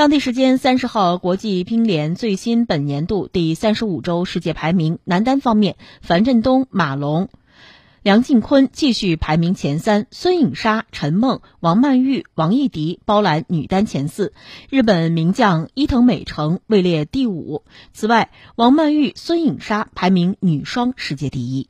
当地时间三十号，国际乒联最新本年度第三十五周世界排名，男单方面，樊振东、马龙。梁靖昆继续排名前三，孙颖莎、陈梦、王曼玉、王艺迪包揽女单前四，日本名将伊藤美诚位列第五。此外，王曼玉、孙颖莎排名女双世界第一。